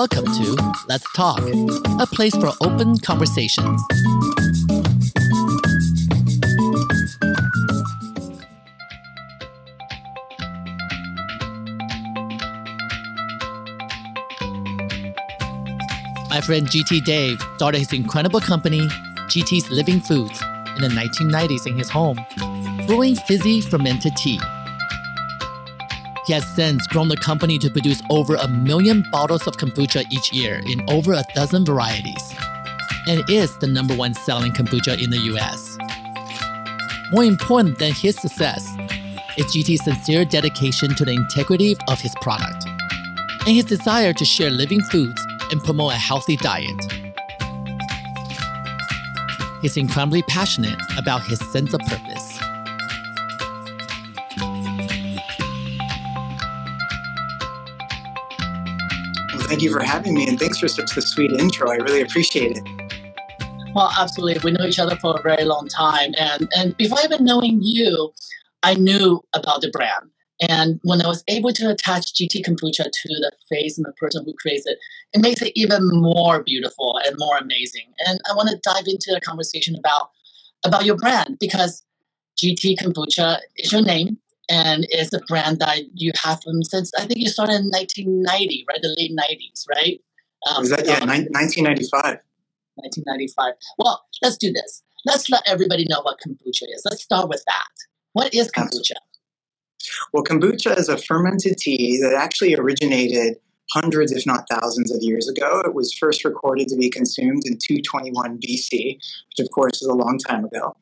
Welcome to Let's Talk, a place for open conversations. My friend GT Dave started his incredible company, GT's Living Foods, in the 1990s in his home, brewing fizzy fermented tea. He has since grown the company to produce over a million bottles of kombucha each year in over a dozen varieties, and is the number one selling kombucha in the US. More important than his success is GT's sincere dedication to the integrity of his product and his desire to share living foods and promote a healthy diet. He's incredibly passionate about his sense of purpose. Thank you for having me, and thanks for such a sweet intro. I really appreciate it. Well, absolutely. We know each other for a very long time, and and before even knowing you, I knew about the brand. And when I was able to attach GT kombucha to the face and the person who creates it, it makes it even more beautiful and more amazing. And I want to dive into a conversation about about your brand because GT kombucha is your name and it's a brand that you have from since I think you started in 1990, right? The late 90s, right? Um, that yeah, 1995? 1995. Well, let's do this. Let's let everybody know what kombucha is. Let's start with that. What is kombucha? Well, kombucha is a fermented tea that actually originated hundreds, if not thousands, of years ago. It was first recorded to be consumed in 221 BC, which of course is a long time ago.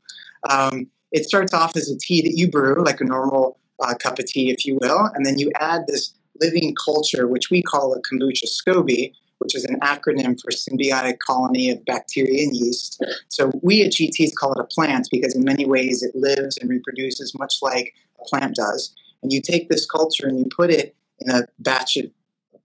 Um, it starts off as a tea that you brew, like a normal uh, cup of tea, if you will, and then you add this living culture, which we call a kombucha SCOBY, which is an acronym for symbiotic colony of bacteria and yeast. So we at GTs call it a plant because in many ways it lives and reproduces much like a plant does. And you take this culture and you put it in a batch of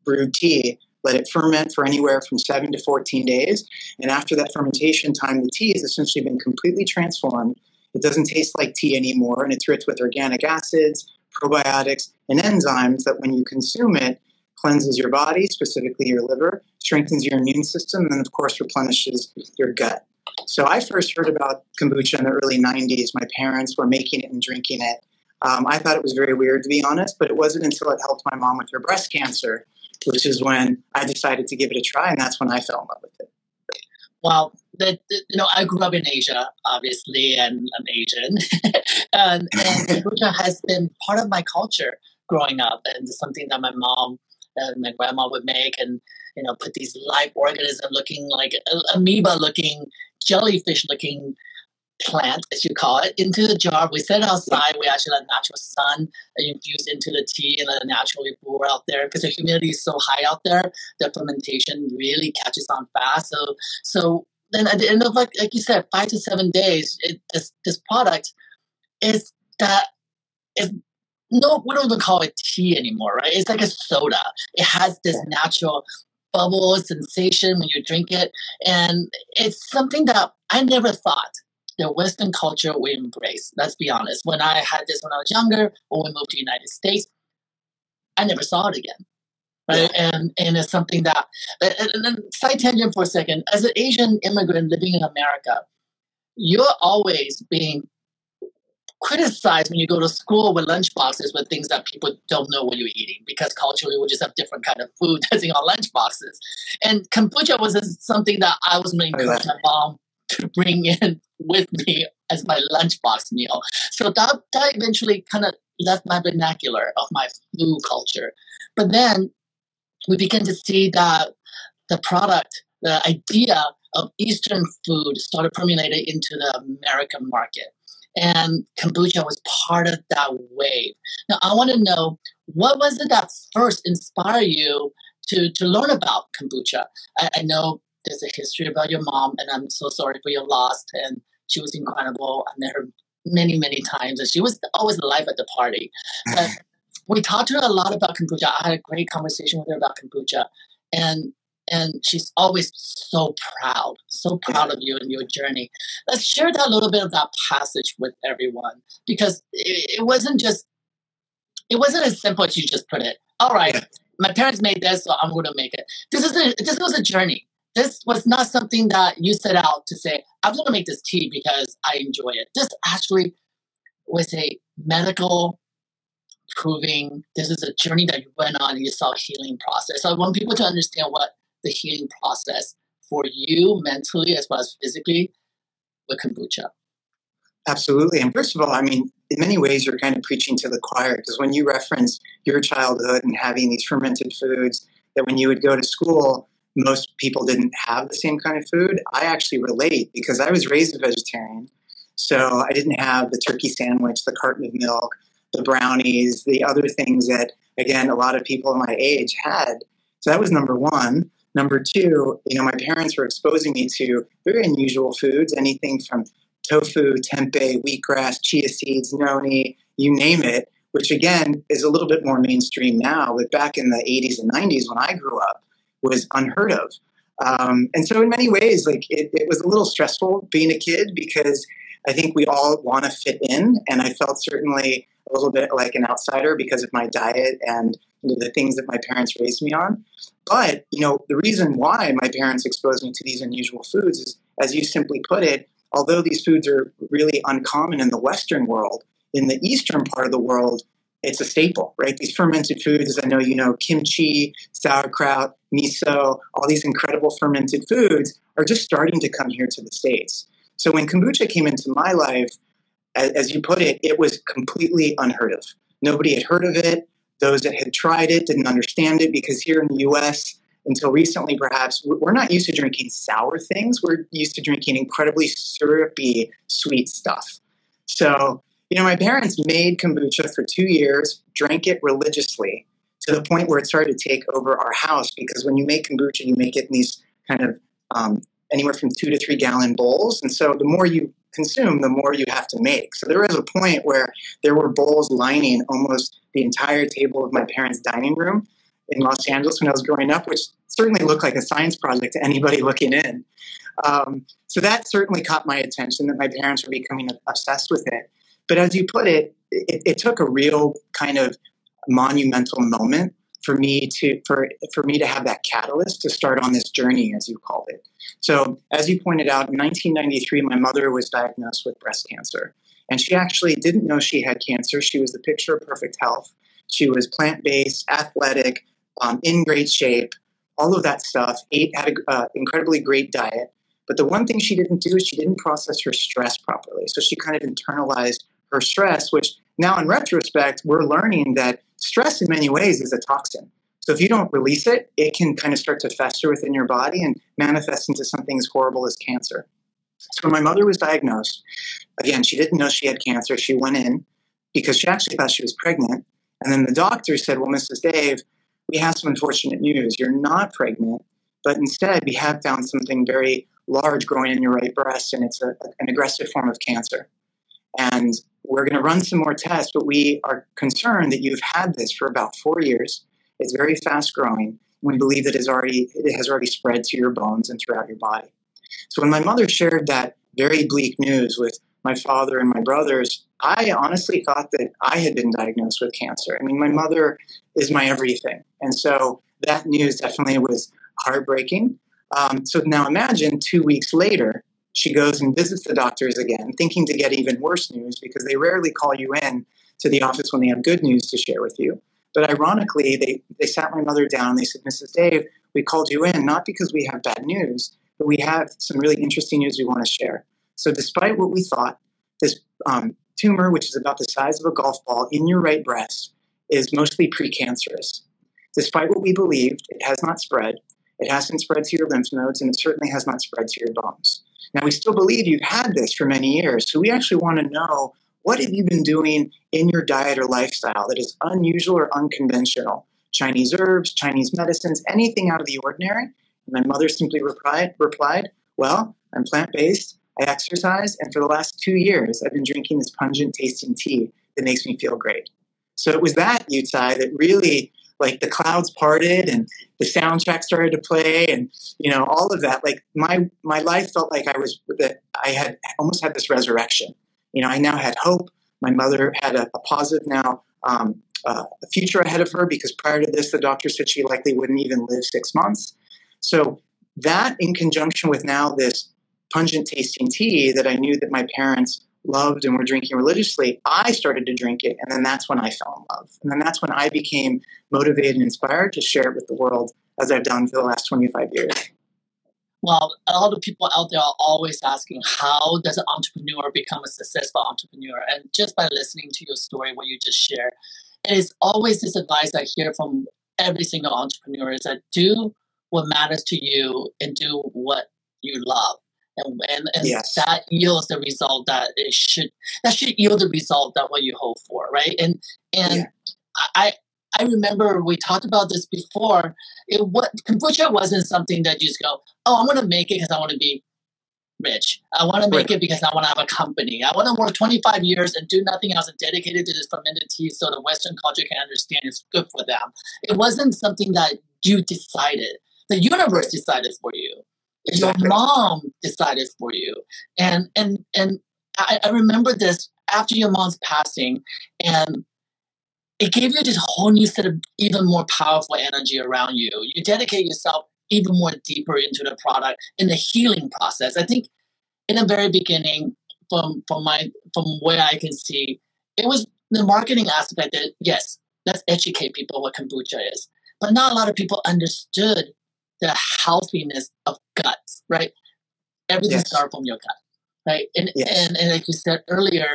brewed tea, let it ferment for anywhere from 7 to 14 days. And after that fermentation time, the tea has essentially been completely transformed. It doesn't taste like tea anymore, and it's rich with organic acids, probiotics, and enzymes that when you consume it, cleanses your body, specifically your liver, strengthens your immune system, and of course replenishes your gut. So I first heard about kombucha in the early 90s. My parents were making it and drinking it. Um, I thought it was very weird, to be honest, but it wasn't until it helped my mom with her breast cancer, which is when I decided to give it a try, and that's when I fell in love with it. Well, the, the, you know, I grew up in Asia, obviously, and I'm Asian, um, and, and kombucha has been part of my culture growing up, and something that my mom and my grandma would make, and you know, put these live organism looking like amoeba looking, jellyfish looking plant, as you call it, into the jar. We set it outside. We actually let natural sun infuse into the tea and let it naturally pour out there because the humidity is so high out there. The fermentation really catches on fast. So, so then at the end of like like you said, five to seven days, it, this this product is that is no, we don't even call it tea anymore, right? It's like a soda. It has this natural bubble sensation when you drink it, and it's something that I never thought the Western culture we embrace. Let's be honest. When I had this when I was younger, when we moved to the United States, I never saw it again. Right? Yeah. And and it's something that and, and then side tangent for a second. As an Asian immigrant living in America, you're always being criticized when you go to school with lunch boxes with things that people don't know what you're eating because culturally we just have different kind of food that's in our lunch boxes. And kombucha was something that I was to encourage my mom to bring in with me as my lunchbox meal. So that, that eventually kind of left my vernacular of my food culture. But then we begin to see that the product, the idea of Eastern food started permeating into the American market and kombucha was part of that wave. Now, I want to know what was it that first inspired you to, to learn about kombucha? I, I know there's a history about your mom, and I'm so sorry for your loss. And she was incredible. I met her many, many times, and she was always alive at the party. But we talked to her a lot about kombucha. I had a great conversation with her about kombucha, and and she's always so proud, so proud of you and your journey. Let's share that little bit of that passage with everyone because it, it wasn't just, it wasn't as simple as you just put it. All right, my parents made this, so I'm going to make it. This is a, this was a journey. This was not something that you set out to say, I'm going to make this tea because I enjoy it. This actually was a medical proving this is a journey that you went on and you saw a healing process. So I want people to understand what the healing process for you mentally as well as physically with kombucha. Absolutely. And first of all, I mean, in many ways, you're kind of preaching to the choir because when you reference your childhood and having these fermented foods, that when you would go to school, most people didn't have the same kind of food. I actually relate because I was raised a vegetarian. So I didn't have the turkey sandwich, the carton of milk, the brownies, the other things that, again, a lot of people my age had. So that was number one. Number two, you know, my parents were exposing me to very unusual foods, anything from tofu, tempeh, wheatgrass, chia seeds, noni, you name it, which again is a little bit more mainstream now, but back in the 80s and 90s when I grew up was unheard of. Um, and so in many ways, like it, it was a little stressful being a kid because I think we all want to fit in, and I felt certainly a little bit like an outsider because of my diet and you know, the things that my parents raised me on. But you know, the reason why my parents exposed me to these unusual foods is, as you simply put it, although these foods are really uncommon in the Western world, in the Eastern part of the world, it's a staple, right? These fermented foods, as I know you know, kimchi, sauerkraut, miso, all these incredible fermented foods are just starting to come here to the States. So when kombucha came into my life, as you put it, it was completely unheard of. Nobody had heard of it. Those that had tried it didn't understand it because here in the US, until recently, perhaps, we're not used to drinking sour things. We're used to drinking incredibly syrupy, sweet stuff. So, you know, my parents made kombucha for two years, drank it religiously to the point where it started to take over our house because when you make kombucha, you make it in these kind of um, anywhere from two to three gallon bowls. And so the more you consume, the more you have to make. So there was a point where there were bowls lining almost the entire table of my parents' dining room in Los Angeles when I was growing up, which certainly looked like a science project to anybody looking in. Um, so that certainly caught my attention that my parents were becoming obsessed with it. But as you put it, it, it took a real kind of monumental moment for me to for for me to have that catalyst to start on this journey, as you called it. So, as you pointed out, in 1993, my mother was diagnosed with breast cancer, and she actually didn't know she had cancer. She was the picture of perfect health. She was plant based, athletic, um, in great shape, all of that stuff. Ate had an uh, incredibly great diet. But the one thing she didn't do is she didn't process her stress properly. So she kind of internalized her stress, which now in retrospect, we're learning that stress in many ways is a toxin. So if you don't release it, it can kind of start to fester within your body and manifest into something as horrible as cancer. So when my mother was diagnosed, again, she didn't know she had cancer. She went in because she actually thought she was pregnant. And then the doctor said, Well, Mrs. Dave, we have some unfortunate news. You're not pregnant, but instead we have found something very large growing in your right breast, and it's a, an aggressive form of cancer. And we're going to run some more tests, but we are concerned that you've had this for about four years. It's very fast growing. We believe that it has already, it has already spread to your bones and throughout your body. So when my mother shared that very bleak news with my father and my brothers, I honestly thought that I had been diagnosed with cancer. I mean, my mother is my everything. And so that news definitely was heartbreaking. Um, so now imagine two weeks later, she goes and visits the doctors again, thinking to get even worse news because they rarely call you in to the office when they have good news to share with you. But ironically, they, they sat my mother down. and They said, Mrs. Dave, we called you in not because we have bad news, but we have some really interesting news we want to share. So, despite what we thought, this um, tumor, which is about the size of a golf ball in your right breast, is mostly precancerous. Despite what we believed, it has not spread. It hasn't spread to your lymph nodes, and it certainly has not spread to your bones. Now, we still believe you've had this for many years, so we actually want to know what have you been doing in your diet or lifestyle that is unusual or unconventional? Chinese herbs, Chinese medicines, anything out of the ordinary? And my mother simply replied, replied Well, I'm plant based, I exercise, and for the last two years, I've been drinking this pungent tasting tea that makes me feel great. So it was that, Yutsai, that really like the clouds parted and the soundtrack started to play and you know all of that. Like my my life felt like i was that i had almost had this resurrection. You know i now had hope. My mother had a, a positive now um, uh, future ahead of her because prior to this, the doctor said she likely wouldn't even live six months. So that, in conjunction with now this pungent tasting tea that I knew that my parents loved and were drinking religiously, I started to drink it, and then that's when I fell in love. And then that's when I became motivated and inspired to share it with the world, as I've done for the last 25 years. Well, a lot of people out there are always asking, how does an entrepreneur become a successful entrepreneur? And just by listening to your story, what you just shared, it is always this advice I hear from every single entrepreneur is that do what matters to you and do what you love and and, and yes. that yields the result that it should that should yield the result that what you hope for right and and Yeah. i i remember we talked about this before it what kombucha wasn't something that you just go oh i'm going to make it because i want to be rich i want to make Right. it because i want to have a company i want to work 25 years and do nothing else and dedicated to this fermented tea so the western culture can understand it's good for them it wasn't something that you decided the universe decided for you. Your mom decided for you. And and and I, I remember this after your mom's passing and it gave you this whole new set of even more powerful energy around you. You dedicate yourself even more deeper into the product in the healing process. I think in the very beginning from from my from where i can see it was the marketing aspect that yes let's educate people what kombucha is. But not a lot of people understood the healthiness of guts, right? Everything Yes. starts from your gut, right? And, Yes. and and like you said earlier,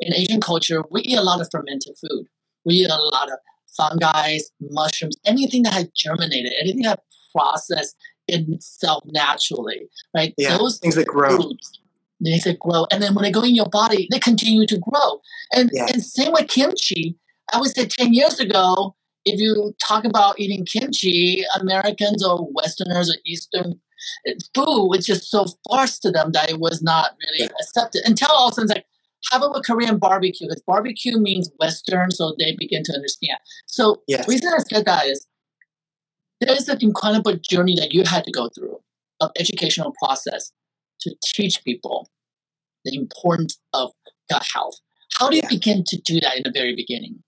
in Asian culture, we eat a lot of fermented food. We eat a lot of fungi, mushrooms, anything that has germinated, anything that processed itself naturally, right? Yeah. Those Things that grow. foods, grow, and then when they go in your body, they continue to grow. And Yes. and same with kimchi. I would say ten years ago, if you talk about eating kimchi, Americans or Westerners or Eastern food was just so forced to them that it was not really accepted. Until all of a sudden, it's like, how about with Korean barbecue? Because barbecue means Western, so they begin to understand. So Yes. the reason I said that is there is an incredible journey that you had to go through of educational process to teach people the importance of gut health. How do you Yeah. begin to do that in the very beginning?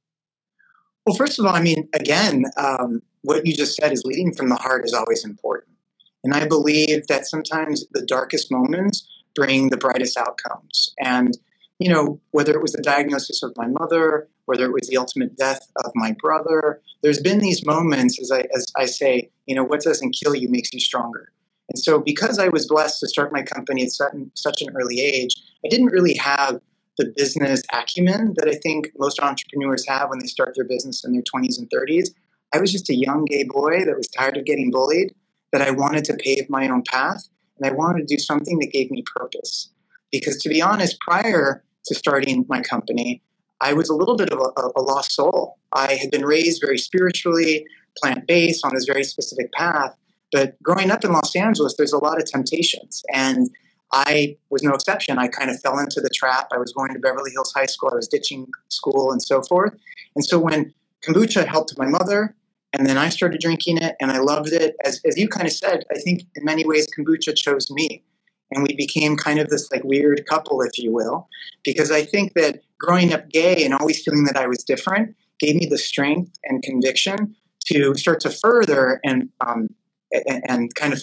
Well, first of all, I mean, again, um, what you just said is leading from the heart is always important. And I believe that sometimes the darkest moments bring the brightest outcomes. And, you know, whether it was the diagnosis of my mother, whether it was the ultimate death of my brother, there's been these moments, as I, as I say, you know, what doesn't kill you makes you stronger. And so, because I was blessed to start my company at such, such an early age, I didn't really have the business acumen that I think most entrepreneurs have when they start their business in their 20s and 30s. I was just a young gay boy that was tired of getting bullied, that I wanted to pave my own path, and I wanted to do something that gave me purpose. Because to be honest, prior to starting my company, I was a little bit of a, a lost soul. I had been raised very spiritually, plant based, on this very specific path. But growing up in Los Angeles, there's a lot of temptations. And I was no exception. I kind of fell into the trap. I was going to Beverly Hills High School, I was ditching school and so forth. And so when kombucha helped my mother, and then I started drinking it and I loved it, as, as you kind of said, I think in many ways kombucha chose me. And we became kind of this like weird couple, if you will, because I think that growing up gay and always feeling that I was different gave me the strength and conviction to start to further and um, and, kind of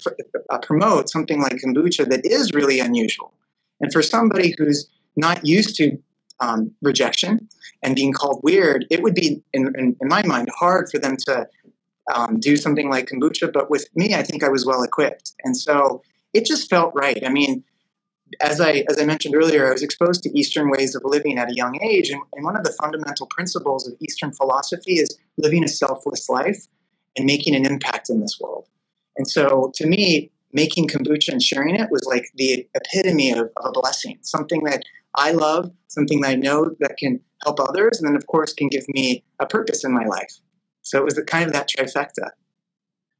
uh, promote something like kombucha that is really unusual. And for somebody who's not used to um, rejection and being called weird, it would be, in, in, in my mind, hard for them to um, do something like kombucha. But with me, I think I was well equipped, and so it just felt right. I mean, as I as I mentioned earlier, I was exposed to Eastern ways of living at a young age, and, and one of the fundamental principles of Eastern philosophy is living a selfless life and making an impact in this world. And so, to me, making kombucha and sharing it was like the epitome of, of a blessing, something that I love, something that I know that can help others, and then, of course, can give me a purpose in my life. So it was the, kind of that trifecta.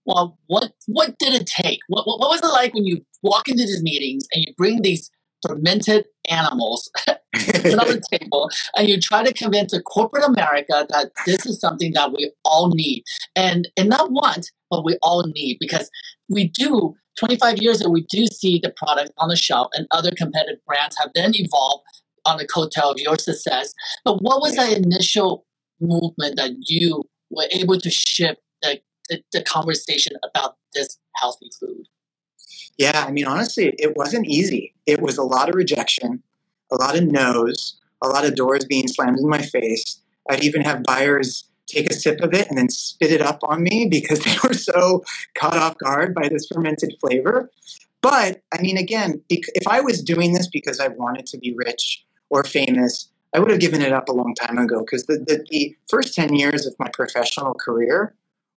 Well, what what did it take? What, what, what was it like when you walk into these meetings and you bring these fermented animals on table and you try to convince a corporate America that this is something that we all need and and not want, but we all need because we do 25 years ago we do see the product on the shelf and other competitive brands have then evolved on the coattail of your success. But what was that initial movement that you were able to shift the, the, the conversation about this healthy food? Yeah, I mean, honestly, it wasn't easy. It was a lot of rejection, a lot of no's, a lot of doors being slammed in my face. I'd even have buyers take a sip of it and then spit it up on me because they were so caught off guard by this fermented flavor. But I mean, again, if I was doing this because I wanted to be rich or famous, I would have given it up a long time ago because the, the, the, first 10 years of my professional career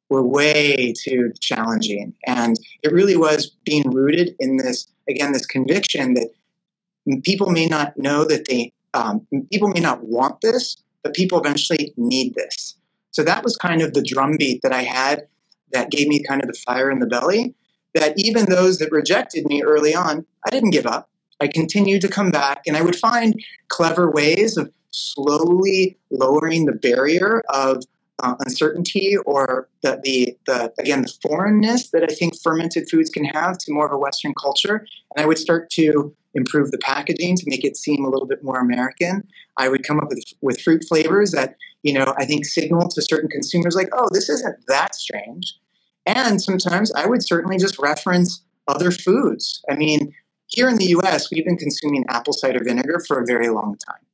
were way too challenging. And it really was being rooted in this, again, this conviction that people may not know that they, um, people may not want this, but people eventually need this. So that was kind of the drumbeat that I had that gave me kind of the fire in the belly. That even those that rejected me early on, I didn't give up. I continued to come back and I would find clever ways of slowly lowering the barrier of uh, uncertainty or the, the, the, again, the foreignness that I think fermented foods can have to more of a Western culture. And I would start to improve the packaging to make it seem a little bit more American. I would come up with, with fruit flavors that, you know, I think signal to certain consumers like, oh, this isn't that strange. And sometimes I would certainly just reference other foods. I mean, here in the US, we've been consuming apple cider vinegar for a very long time.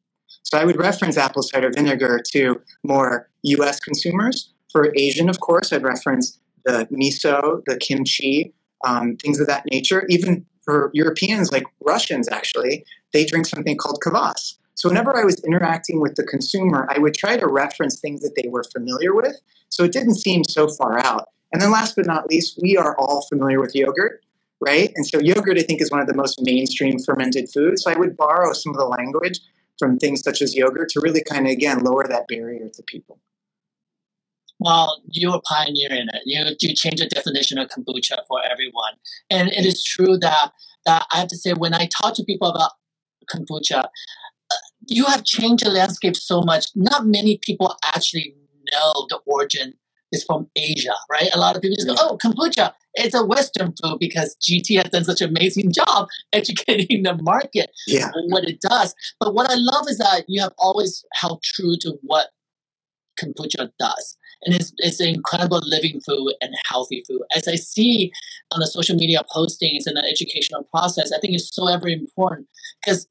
So I would reference apple cider vinegar to more US consumers. For Asian, of course, I'd reference the miso, the kimchi, um, things of that nature. Even for Europeans, like Russians, actually, they drink something called kvass. So whenever I was interacting with the consumer, I would try to reference things that they were familiar with. So it didn't seem so far out. And then last but not least, we are all familiar with yogurt right? And so yogurt, I think, is one of the most mainstream fermented foods. So I would borrow some of the language from things such as yogurt to really kind of, again, lower that barrier to people. Well, you were pioneering it. You you change the definition of kombucha for everyone, and it is true that that I have to say when I talk to people about kombucha, uh, you have changed the landscape so much. Not many people actually know the origin is from Asia, right? A lot of people just go, oh, kombucha, it's a Western food because GT has done such an amazing job educating the market yeah. what it does. But what I love is that you have always held true to what kombucha does. And it's, it's an incredible living food and healthy food. As I see on the social media postings and the educational process, I think it's so ever important because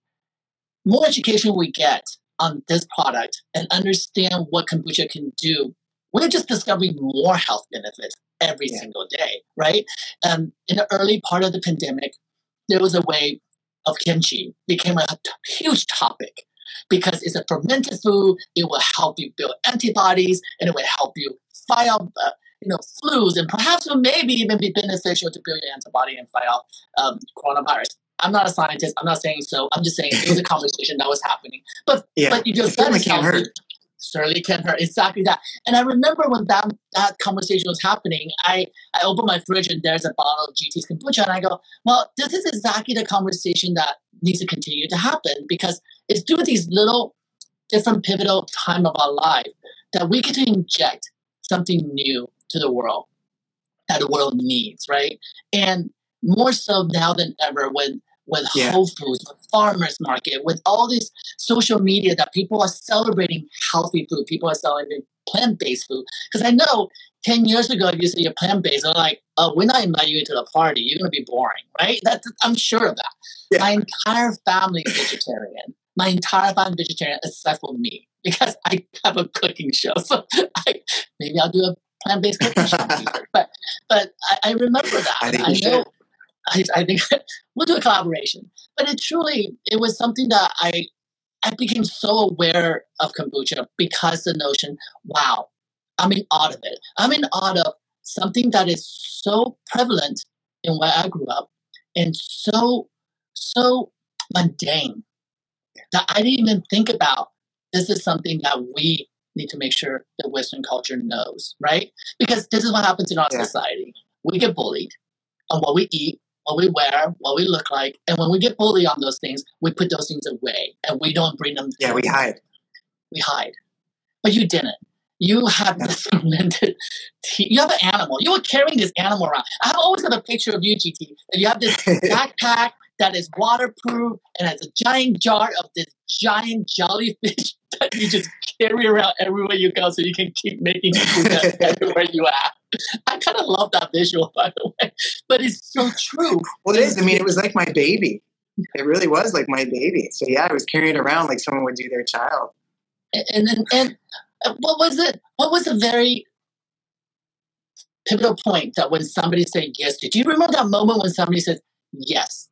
more education we get on this product and understand what kombucha can do we're just discovering more health benefits every yeah. single day, right? Um, in the early part of the pandemic, there was a way of kimchi became a huge topic because it's a fermented food. It will help you build antibodies, and it will help you fight off, uh, you know, flus, and perhaps it will maybe even be beneficial to build your antibody and fight off um, coronavirus. I'm not a scientist. I'm not saying so. I'm just saying it was a conversation that was happening. But yeah, but you just certainly can't hurt certainly can hurt. Exactly that. And I remember when that that conversation was happening, I I opened my fridge and there's a bottle of GT's kombucha, and I go, well, this is exactly the conversation that needs to continue to happen because it's through these little different pivotal time of our life that we get to inject something new to the world that the world needs, right? And more so now than ever when with yeah. Whole Foods, with farmers market, with all this social media that people are celebrating healthy food, people are celebrating plant-based food. Because I know 10 years ago, if you say you're plant-based, they're like, oh, we're not inviting you into the party. You're going to be boring, right? That's, I'm sure of that. Yeah. My entire family is vegetarian. My entire family vegetarian except for me because I have a cooking show. So I, maybe I'll do a plant-based cooking show. but but I, I remember that. I, I know. I, I think we'll do a collaboration. But it truly, it was something that I, I became so aware of kombucha because the notion, wow, I'm in awe of it. I'm in awe of something that is so prevalent in where I grew up and so, so mundane that I didn't even think about this is something that we need to make sure that Western culture knows, right? Because this is what happens in our yeah. society. We get bullied on what we eat, what we wear, what we look like, and when we get bullied on those things, we put those things away and we don't bring them. Yeah, we hide. We hide, but you didn't. You have this fermented. You have an animal. You were carrying this animal around. I've always got a picture of you, GT. And you have this backpack. That is waterproof and has a giant jar of this giant jellyfish that you just carry around everywhere you go so you can keep making kombucha everywhere you are. I kind of love that visual, by the way, but it's so true. Well, it is. I mean, it was like my baby. It really was like my baby. So yeah, I was carrying around like someone would do their child. And and, and what was it? What was a very pivotal point that when somebody said yes do you remember that moment when somebody said yes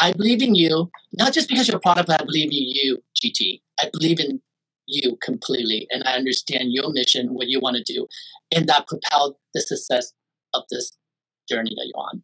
i believe in you not just because you're a product but i believe in you gt i believe in you completely and i understand your mission what you want to do and that propelled the success of this journey that you're on.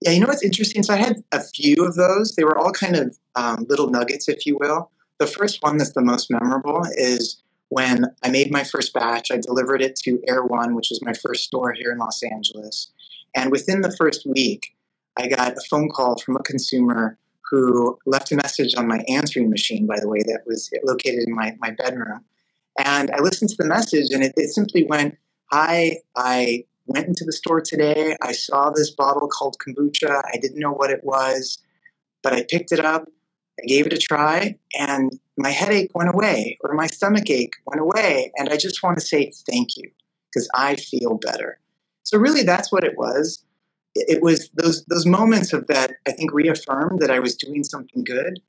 Yeah you know what's interesting? So i had a few of those. They were all kind of um, little nuggets if you will. The first one that's the most memorable is when I made my first batch, I delivered it to Erewhon, which was my first store here in Los Angeles. And within the first week, I got a phone call from a consumer who left a message on my answering machine, by the way, that was located in my, my bedroom. And I listened to the message, and it, it simply went, Hi, I went into the store today. I saw this bottle called kombucha. I didn't know what it was, but I picked it up. I gave it a try, and my headache went away or my stomach ache went away. And I just want to say thank you because I feel better. So really that's what it was. It was those those moments of that I think reaffirmed that I was doing something good.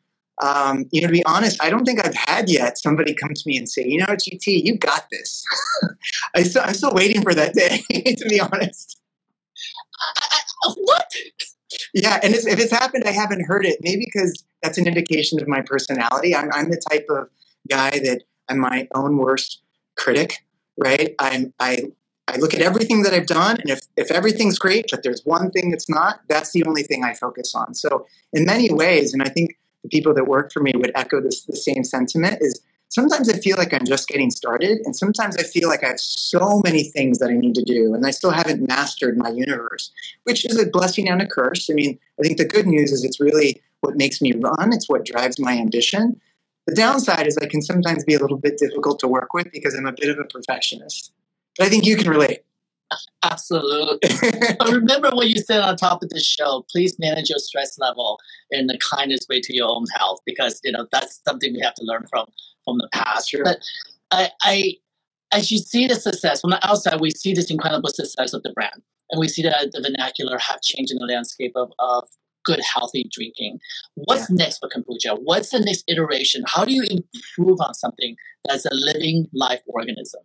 Um, you know, to be honest, I don't think I've had yet somebody come to me and say, you know, GT, you got this. I I'm still waiting for that day, to be honest. what? Yeah, and if it's happened, I haven't heard it. Maybe because that's an indication of my personality. I'm, I'm the type of guy that I'm my own worst critic, right? I'm, I, I look at everything that I've done, and if, if everything's great, but there's one thing that's not, that's the only thing I focus on. So, in many ways, and I think the people that work for me would echo this the same sentiment, is sometimes I feel like I'm just getting started, and sometimes I feel like I have so many things that I need to do, and I still haven't mastered my universe, which is a blessing and a curse. I mean, I think the good news is it's really what makes me run, it's what drives my ambition. The downside is I can sometimes be a little bit difficult to work with because I'm a bit of a perfectionist. But I think you can relate. Absolutely. but remember what you said on top of the show. Please manage your stress level in the kindest way to your own health because you know that's something we have to learn from from the past. Sure. But I, I, as you see the success from the outside, we see this incredible success of the brand, and we see that the vernacular have changed in the landscape of, of good, healthy drinking. What's yeah. next for kombucha? What's the next iteration? How do you improve on something that's a living life organism?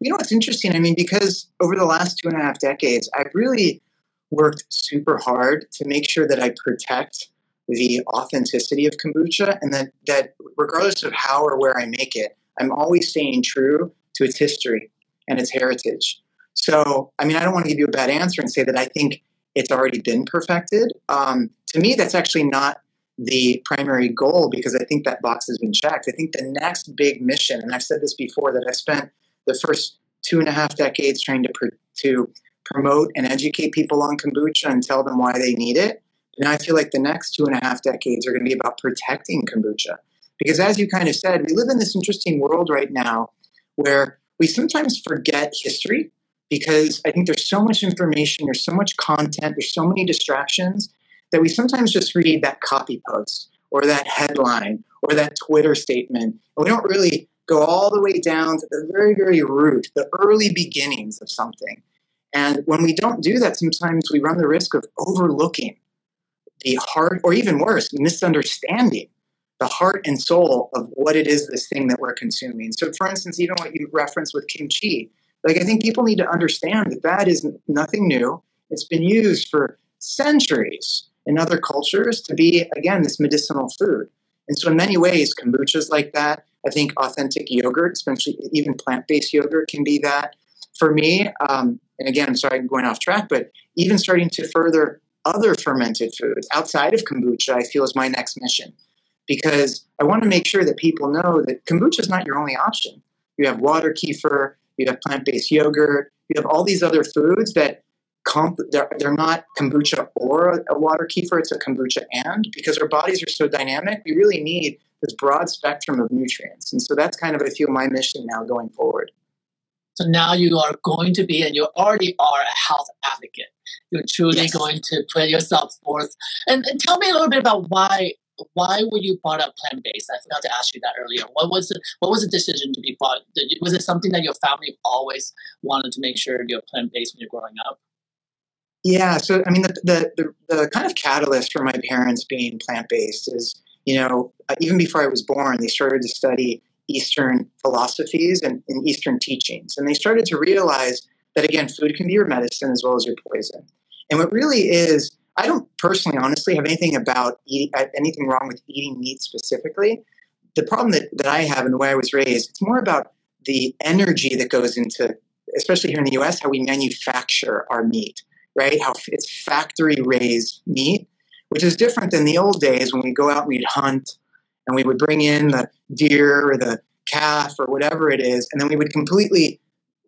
You know, it's interesting. I mean, because over the last two and a half decades, I've really worked super hard to make sure that I protect the authenticity of kombucha and that, that regardless of how or where I make it, I'm always staying true to its history and its heritage. So, I mean, I don't want to give you a bad answer and say that I think it's already been perfected. Um, to me, that's actually not the primary goal because I think that box has been checked. I think the next big mission, and I've said this before, that I've spent the first two and a half decades trying to pr- to promote and educate people on kombucha and tell them why they need it. And I feel like the next two and a half decades are going to be about protecting kombucha. Because as you kind of said, we live in this interesting world right now where we sometimes forget history because I think there's so much information, there's so much content, there's so many distractions that we sometimes just read that copy post or that headline or that Twitter statement. And we don't really go all the way down to the very, very root, the early beginnings of something. And when we don't do that, sometimes we run the risk of overlooking the heart, or even worse, misunderstanding the heart and soul of what it is this thing that we're consuming. So, for instance, even what you referenced with kimchi, like I think people need to understand that that is nothing new. It's been used for centuries in other cultures to be, again, this medicinal food. And so, in many ways, kombucha is like that. I think authentic yogurt, especially even plant based yogurt, can be that. For me, um, and again, I'm sorry I'm going off track, but even starting to further other fermented foods outside of kombucha, I feel is my next mission. Because I want to make sure that people know that kombucha is not your only option. You have water kefir, you have plant based yogurt, you have all these other foods that comp- they're, they're not kombucha or a, a water kefir, it's a kombucha and. Because our bodies are so dynamic, we really need this broad spectrum of nutrients. And so that's kind of, I feel, my mission now going forward. So now you are going to be, and you already are a health advocate. You're truly yes. going to put yourself forth. And, and tell me a little bit about why why were you brought up plant based? I forgot to ask you that earlier. What was it? What was the decision to be brought? Was it something that your family always wanted to make sure you're plant based when you're growing up? Yeah. So I mean, the the, the, the kind of catalyst for my parents being plant based is you know uh, even before I was born, they started to study Eastern philosophies and, and Eastern teachings. And they started to realize that, again, food can be your medicine as well as your poison. And what really is, I don't personally, honestly, have anything about eating, uh, anything wrong with eating meat specifically. The problem that, that I have and the way I was raised, it's more about the energy that goes into, especially here in the US, how we manufacture our meat, right? How it's factory raised meat, which is different than the old days when we go out and we'd hunt and we would bring in the deer or the calf or whatever it is, and then we would completely,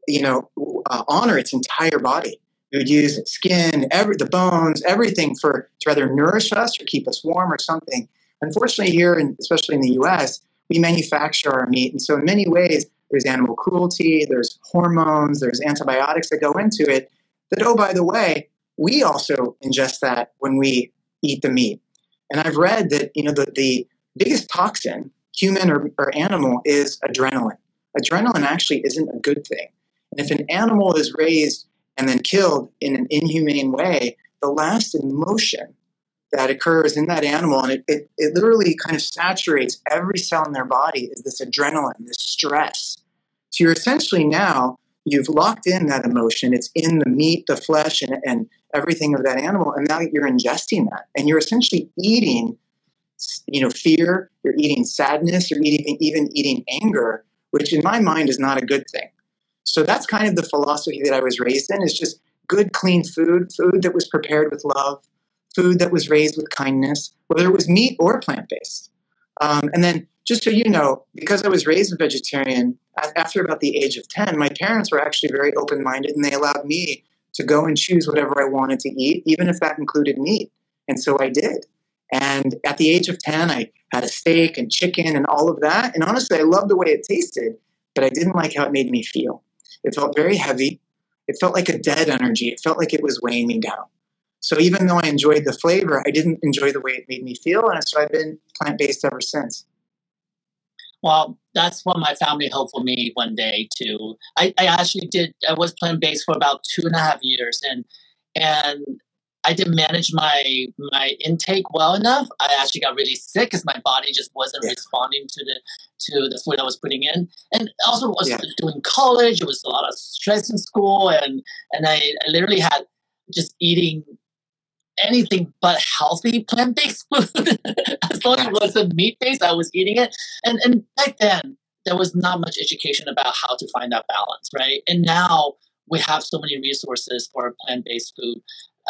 you know, uh, honor its entire body. We would use skin, every the bones, everything for to either nourish us or keep us warm or something. Unfortunately, here, and especially in the U.S., we manufacture our meat, and so in many ways, there's animal cruelty, there's hormones, there's antibiotics that go into it. That oh, by the way, we also ingest that when we eat the meat. And I've read that you know the the biggest toxin, human or, or animal, is adrenaline. Adrenaline actually isn't a good thing. And if an animal is raised and then killed in an inhumane way, the last emotion that occurs in that animal, and it, it, it literally kind of saturates every cell in their body, is this adrenaline, this stress. So you're essentially now, you've locked in that emotion. It's in the meat, the flesh, and, and everything of that animal. And now you're ingesting that. And you're essentially eating you know fear you're eating sadness you're eating even eating anger which in my mind is not a good thing so that's kind of the philosophy that i was raised in is just good clean food food that was prepared with love food that was raised with kindness whether it was meat or plant-based um, and then just so you know because i was raised a vegetarian after about the age of 10 my parents were actually very open-minded and they allowed me to go and choose whatever i wanted to eat even if that included meat and so i did and at the age of 10, I had a steak and chicken and all of that. And honestly, I loved the way it tasted, but I didn't like how it made me feel. It felt very heavy. It felt like a dead energy. It felt like it was weighing me down. So even though I enjoyed the flavor, I didn't enjoy the way it made me feel. And so I've been plant based ever since. Well, that's what my family hoped for me one day too. I, I actually did. I was plant based for about two and a half years, and and I didn't manage my my intake well enough. I actually got really sick because my body just wasn't yeah. responding to the to the food I was putting in. And also was yeah. doing college. It was a lot of stress in school, and and I, I literally had just eating anything but healthy plant based food. as long as it wasn't meat based, I was eating it. And and back then there was not much education about how to find that balance, right? And now we have so many resources for plant based food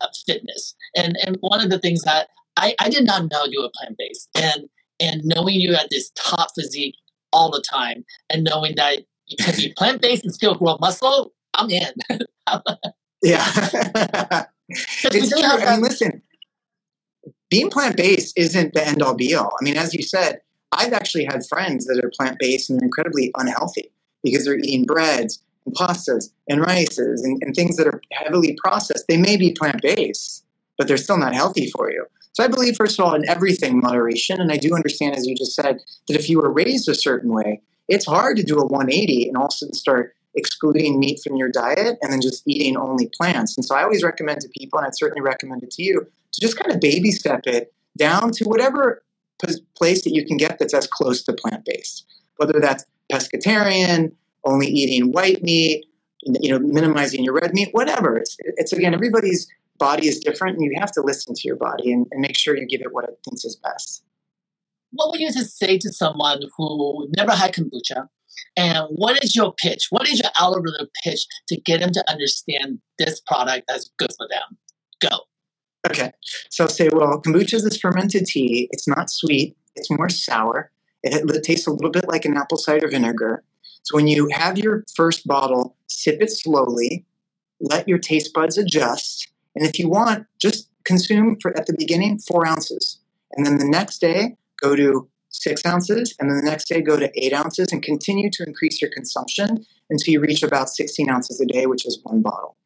uh, fitness. And and one of the things that I, I did not know you were plant based, and and knowing you had this top physique all the time, and knowing that you can be plant based and still grow muscle, I'm in. yeah, it's. I mean, listen, being plant based isn't the end all be all. I mean, as you said, I've actually had friends that are plant based and they're incredibly unhealthy because they're eating breads and pastas and rices and, and things that are heavily processed, they may be plant based, but they're still not healthy for you. So I believe, first of all, in everything moderation. And I do understand, as you just said, that if you were raised a certain way, it's hard to do a 180 and also start excluding meat from your diet and then just eating only plants. And so I always recommend to people, and I'd certainly recommend it to you, to just kind of baby step it down to whatever place that you can get that's as close to plant based, whether that's pescatarian, only eating white meat, you know, minimizing your red meat, whatever. It's, it's again, everybody's body is different, and you have to listen to your body and, and make sure you give it what it thinks is best. What would you just say to someone who never had kombucha? And what is your pitch? What is your elevator pitch to get them to understand this product that's good for them? Go. Okay. So I'll say, well, kombucha is this fermented tea. It's not sweet. It's more sour. It, it tastes a little bit like an apple cider vinegar. So when you have your first bottle, sip it slowly, let your taste buds adjust, and if you want, just consume for at the beginning four ounces, and then the next day go to six ounces, and then the next day go to eight ounces, and continue to increase your consumption until you reach about 16 ounces a day, which is one bottle.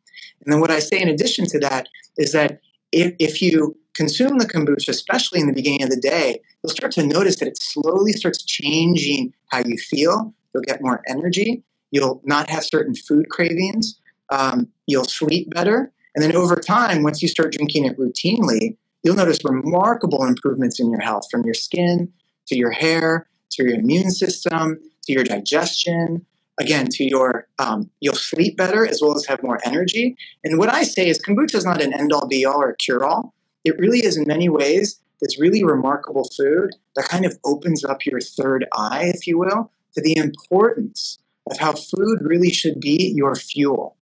And then what I say in addition to that is that if, if you consume the kombucha, especially in the beginning of the day, you'll start to notice that it slowly starts changing how you feel. You'll get more energy. You'll not have certain food cravings. Um, you'll sleep better. And then over time, once you start drinking it routinely, you'll notice remarkable improvements in your health from your skin to your hair to your immune system to your digestion again to your um, you'll sleep better as well as have more energy. And what i say is kombucha is not an end all be all or cure all. It really is in many ways this really remarkable food that kind of opens up your third eye if you will to the importance of how food really should be your fuel.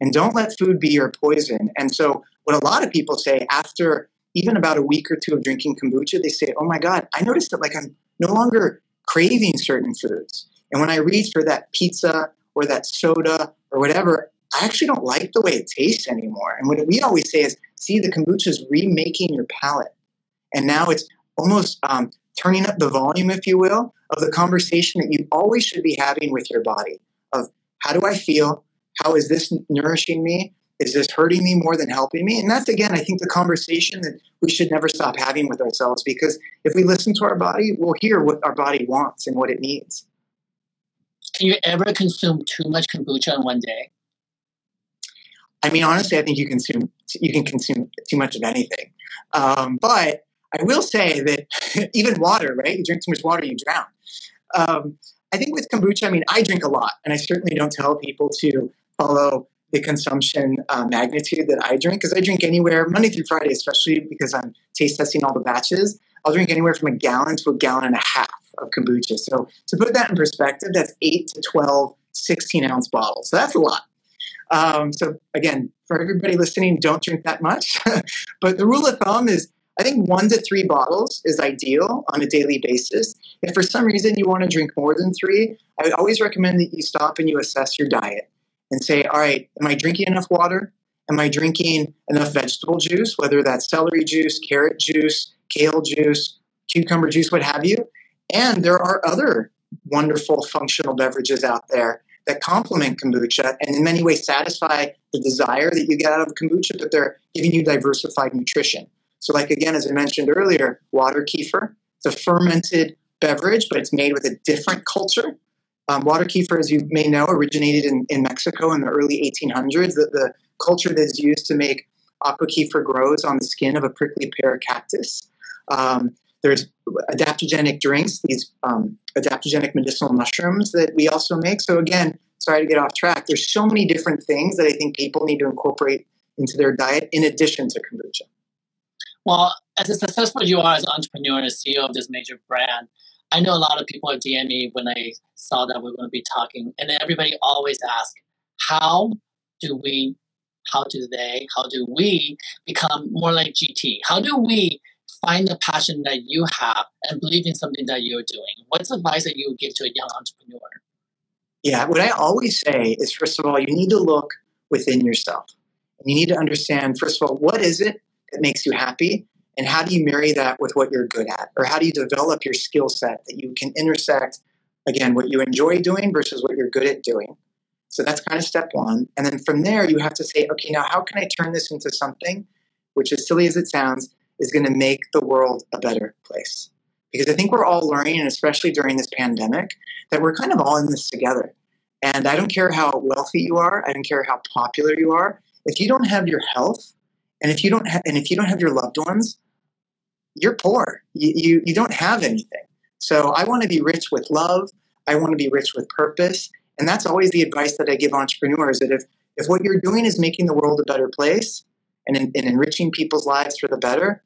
And don't let food be your poison. And so what a lot of people say after even about a week or two of drinking kombucha they say oh my god i noticed that like i'm no longer craving certain foods and when I reach for that pizza or that soda or whatever, I actually don't like the way it tastes anymore. And what we always say is, see, the kombucha is remaking your palate. And now it's almost um, turning up the volume, if you will, of the conversation that you always should be having with your body of how do I feel? How is this nourishing me? Is this hurting me more than helping me? And that's, again, I think the conversation that we should never stop having with ourselves because if we listen to our body, we'll hear what our body wants and what it needs. Can you ever consume too much kombucha in one day? I mean, honestly, I think you consume you can consume too much of anything. Um, but I will say that even water, right? You drink too much water, you drown. Um, I think with kombucha, I mean, I drink a lot, and I certainly don't tell people to follow the consumption uh, magnitude that I drink because I drink anywhere Monday through Friday, especially because I'm taste testing all the batches. I'll drink anywhere from a gallon to a gallon and a half of kombucha. So to put that in perspective, that's 8 to 12 16 ounce bottles. So that's a lot. Um, so again, for everybody listening, don't drink that much. but the rule of thumb is I think one to three bottles is ideal on a daily basis. If for some reason you want to drink more than three, I would always recommend that you stop and you assess your diet and say, all right, am I drinking enough water? Am I drinking enough vegetable juice, whether that's celery juice, carrot juice, kale juice, cucumber juice, what have you? And there are other wonderful functional beverages out there that complement kombucha and in many ways satisfy the desire that you get out of kombucha, but they're giving you diversified nutrition. So, like again, as I mentioned earlier, water kefir, it's a fermented beverage, but it's made with a different culture. Um, water kefir, as you may know, originated in, in Mexico in the early 1800s. The, the culture that is used to make aqua kefir grows on the skin of a prickly pear cactus. Um, there's adaptogenic drinks, these um, adaptogenic medicinal mushrooms that we also make. So again, sorry to get off track. There's so many different things that I think people need to incorporate into their diet in addition to kombucha. Well, as a successful you are as an entrepreneur and CEO of this major brand, I know a lot of people are DM me when I saw that we are going to be talking, and everybody always asks, "How do we? How do they? How do we become more like GT? How do we find the passion that you have and believe in something that you're doing. What's advice that you would give to a young entrepreneur? Yeah, what I always say is first of all, you need to look within yourself. And you need to understand, first of all, what is it that makes you happy? And how do you marry that with what you're good at? Or how do you develop your skill set that you can intersect, again, what you enjoy doing versus what you're good at doing? So that's kind of step one. And then from there, you have to say, okay, now how can I turn this into something, which, as silly as it sounds, is going to make the world a better place. Because I think we're all learning, and especially during this pandemic, that we're kind of all in this together. And I don't care how wealthy you are, I don't care how popular you are. If you don't have your health, and if you don't ha- and if you don't have your loved ones, you're poor. You, you, you don't have anything. So I want to be rich with love. I want to be rich with purpose. And that's always the advice that I give entrepreneurs that if, if what you're doing is making the world a better place and, and enriching people's lives for the better,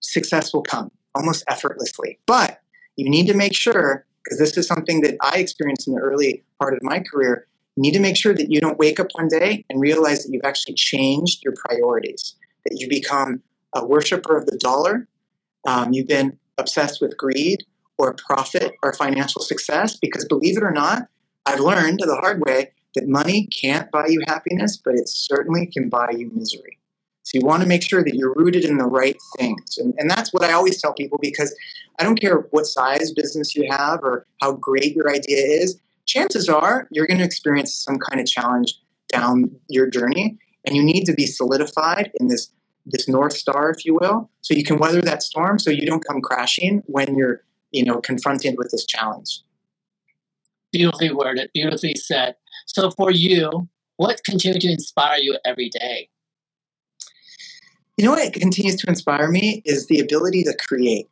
success will come almost effortlessly. But you need to make sure, because this is something that I experienced in the early part of my career, you need to make sure that you don't wake up one day and realize that you've actually changed your priorities, that you become a worshiper of the dollar, um, you've been obsessed with greed or profit or financial success, because believe it or not, I've learned the hard way that money can't buy you happiness, but it certainly can buy you misery. So you want to make sure that you're rooted in the right things. And, and that's what I always tell people because I don't care what size business you have or how great your idea is. chances are you're going to experience some kind of challenge down your journey, and you need to be solidified in this this north star, if you will, so you can weather that storm, so you don't come crashing when you're you know confronted with this challenge. Beautifully worded, beautifully said. So for you, what continues to inspire you every day? You know what continues to inspire me is the ability to create.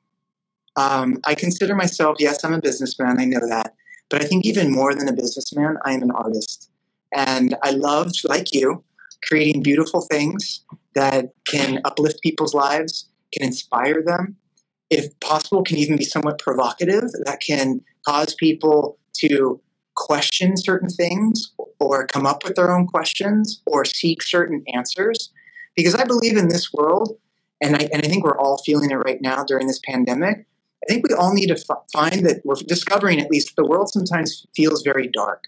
Um, I consider myself, yes, I'm a businessman, I know that. But I think even more than a businessman, I am an artist. And I love, like you, creating beautiful things that can uplift people's lives, can inspire them, if possible, can even be somewhat provocative, that can cause people to question certain things or come up with their own questions or seek certain answers. Because I believe in this world, and I, and I think we're all feeling it right now during this pandemic, I think we all need to f- find that we're discovering at least the world sometimes feels very dark.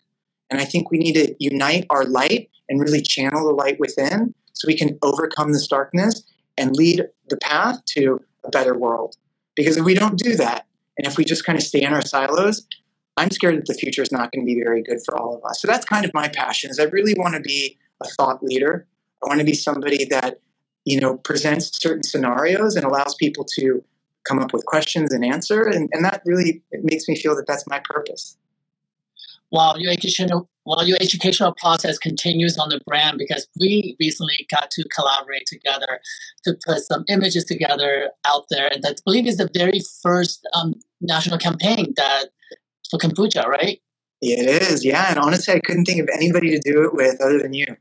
And I think we need to unite our light and really channel the light within so we can overcome this darkness and lead the path to a better world. Because if we don't do that, and if we just kind of stay in our silos, I'm scared that the future is not going to be very good for all of us. So that's kind of my passion is I really want to be a thought leader. I want to be somebody that, you know, presents certain scenarios and allows people to come up with questions and answer. And, and that really it makes me feel that that's my purpose. While your educational while your educational process continues on the brand, because we recently got to collaborate together to put some images together out there, and that I believe is the very first um, national campaign that for kombucha, right? It is, yeah. And honestly, I couldn't think of anybody to do it with other than you.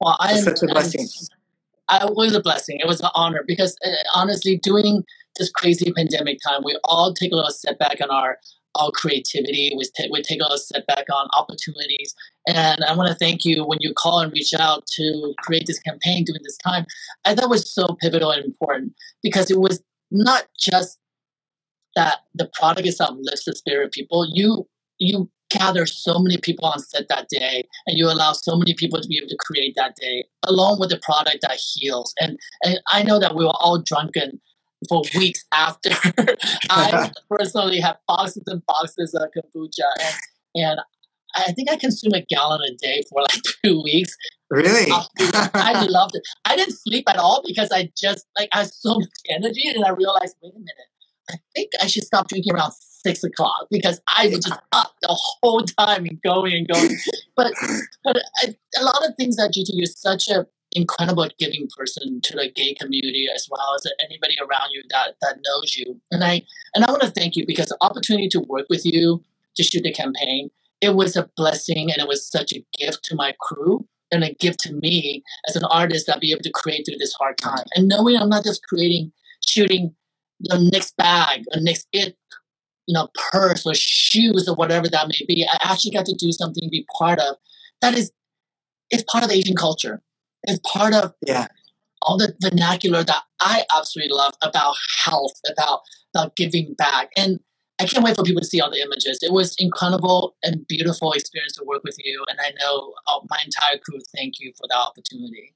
Well, I am such a blessing. I, it was a blessing. It was an honor because uh, honestly, doing this crazy pandemic time, we all take a little step back on our our creativity. We, t- we take a step back on opportunities. And I want to thank you when you call and reach out to create this campaign during this time. I thought was so pivotal and important because it was not just that the product itself lifts the spirit of people. You you gather so many people on set that day and you allow so many people to be able to create that day along with the product that heals and and i know that we were all drunken for weeks after. I personally have boxes and boxes of kombucha, and and I think I consume a gallon a day for like two weeks. Really? I loved it. I didn't sleep at all because I just like I had so much energy, and I realized, wait a minute, I think I should stop drinking around six o'clock because I was just up the whole time and going and going. But but I, a lot of things that GT, you're such a incredible giving person to the gay community as well as anybody around you that that knows you. And I and I want to thank you because the opportunity to work with you to shoot the campaign, it was a blessing and it was such a gift to my crew and a gift to me as an artist that be able to create through this hard time. And knowing I'm not just creating shooting the next bag or next it you know purse or shoes or whatever that may be. I actually got to do something to be part of that is it's part of Asian culture is part of yeah. all the vernacular that I absolutely love about health, about about giving back. And I can't wait for people to see all the images. It was incredible and beautiful experience to work with you, and I know uh, my entire crew thank you for the opportunity.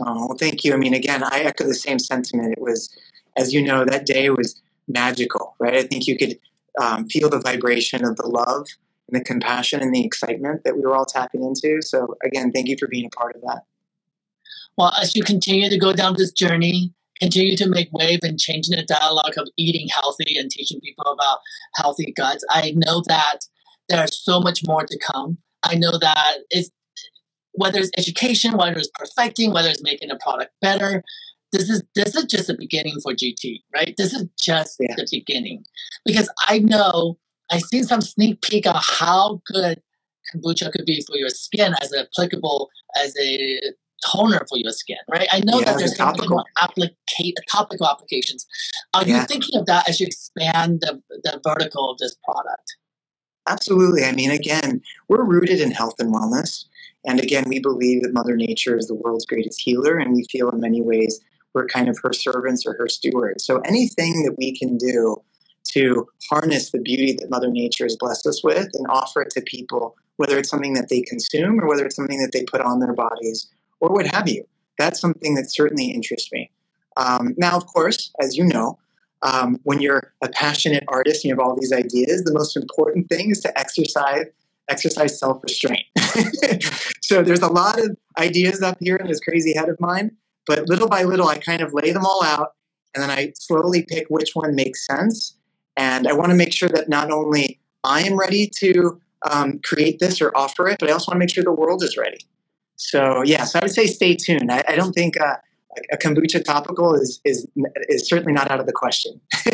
Oh, well, thank you. I mean, again, I echo the same sentiment. It was, as you know, that day was magical, right? I think you could um, feel the vibration of the love and the compassion and the excitement that we were all tapping into. So, again, thank you for being a part of that. Well, as you continue to go down this journey, continue to make wave and changing the dialogue of eating healthy and teaching people about healthy guts, I know that there's so much more to come. I know that it's whether it's education, whether it's perfecting, whether it's making a product better, this is this is just the beginning for GT, right? This is just yeah. the beginning. Because I know I've seen some sneak peek of how good kombucha could be for your skin as applicable as a toner for your skin, right? I know yeah, that there's topical. Applica- topical applications. Are yeah. you thinking of that as you expand the, the vertical of this product? Absolutely. I mean, again, we're rooted in health and wellness. And again, we believe that Mother Nature is the world's greatest healer, and we feel in many ways we're kind of her servants or her stewards. So anything that we can do to harness the beauty that Mother Nature has blessed us with and offer it to people, whether it's something that they consume or whether it's something that they put on their bodies or what have you. That's something that certainly interests me. Um, now, of course, as you know, um, when you're a passionate artist and you have all these ideas, the most important thing is to exercise exercise self restraint. so there's a lot of ideas up here in this crazy head of mine, but little by little, I kind of lay them all out, and then I slowly pick which one makes sense. And I want to make sure that not only I am ready to um, create this or offer it, but I also want to make sure the world is ready. So yeah, so I would say stay tuned. I, I don't think uh, a kombucha topical is is is certainly not out of the question.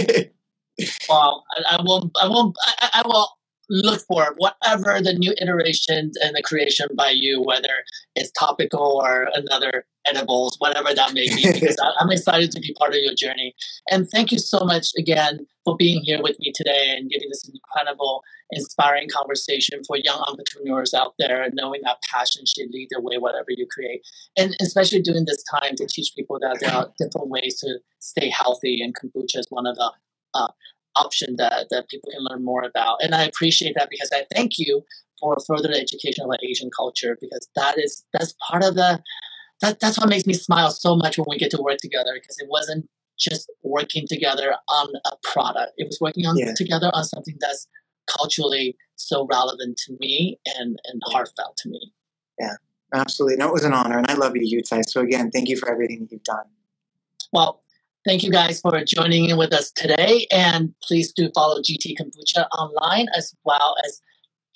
well, I, I will. I will. I, I will look for whatever the new iterations and the creation by you, whether it's topical or another edibles, whatever that may be, because I'm excited to be part of your journey. And thank you so much again for being here with me today and getting this incredible, inspiring conversation for young entrepreneurs out there, knowing that passion should lead the way, whatever you create. And especially during this time to teach people that there are different ways to stay healthy, and kombucha is one of the uh, option that, that people can learn more about. And I appreciate that because I thank you for further education about Asian culture because that is that's part of the that, that's what makes me smile so much when we get to work together because it wasn't just working together on a product. It was working on yeah. together on something that's culturally so relevant to me and, and heartfelt to me. Yeah, absolutely. No, it was an honor. And I love you, Yu Tsai. So again, thank you for everything you've done. Well, Thank you guys for joining in with us today. And please do follow GT Kombucha online as well as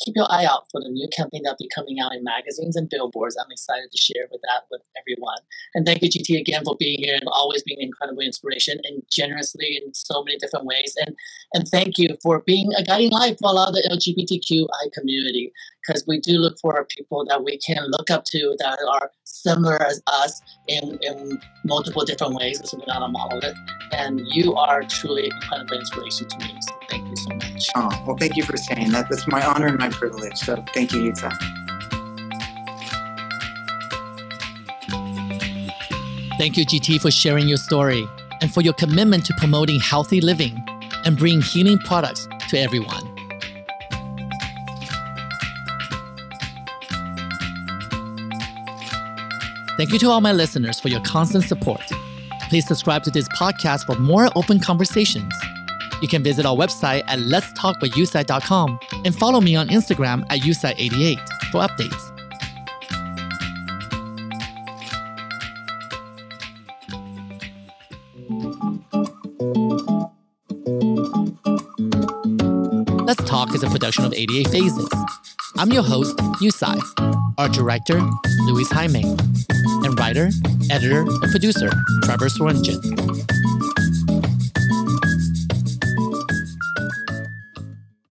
keep your eye out for the new campaign that'll be coming out in magazines and billboards. I'm excited to share with that with everyone. And thank you, GT, again for being here and always being an incredible inspiration and generously in so many different ways. And and thank you for being a guiding light for a lot of the LGBTQI community because we do look for people that we can look up to that are similar as us in, in multiple different ways. So we're not a monolith. And you are truly incredible inspiration to me. So thank you so much. Oh, well, thank you for saying that. That's my honor and my privilege. So thank you, Yuta. Thank you, GT, for sharing your story and for your commitment to promoting healthy living and bringing healing products to everyone. Thank you to all my listeners for your constant support. Please subscribe to this podcast for more open conversations. You can visit our website at letstalkwithyusai.com and follow me on Instagram at usai88 for updates. Let's Talk is a production of 88 Phases. I'm your host, Yu Tsai. Our director, Luis Jaime. Writer, editor, and producer, Trevor Swearingen.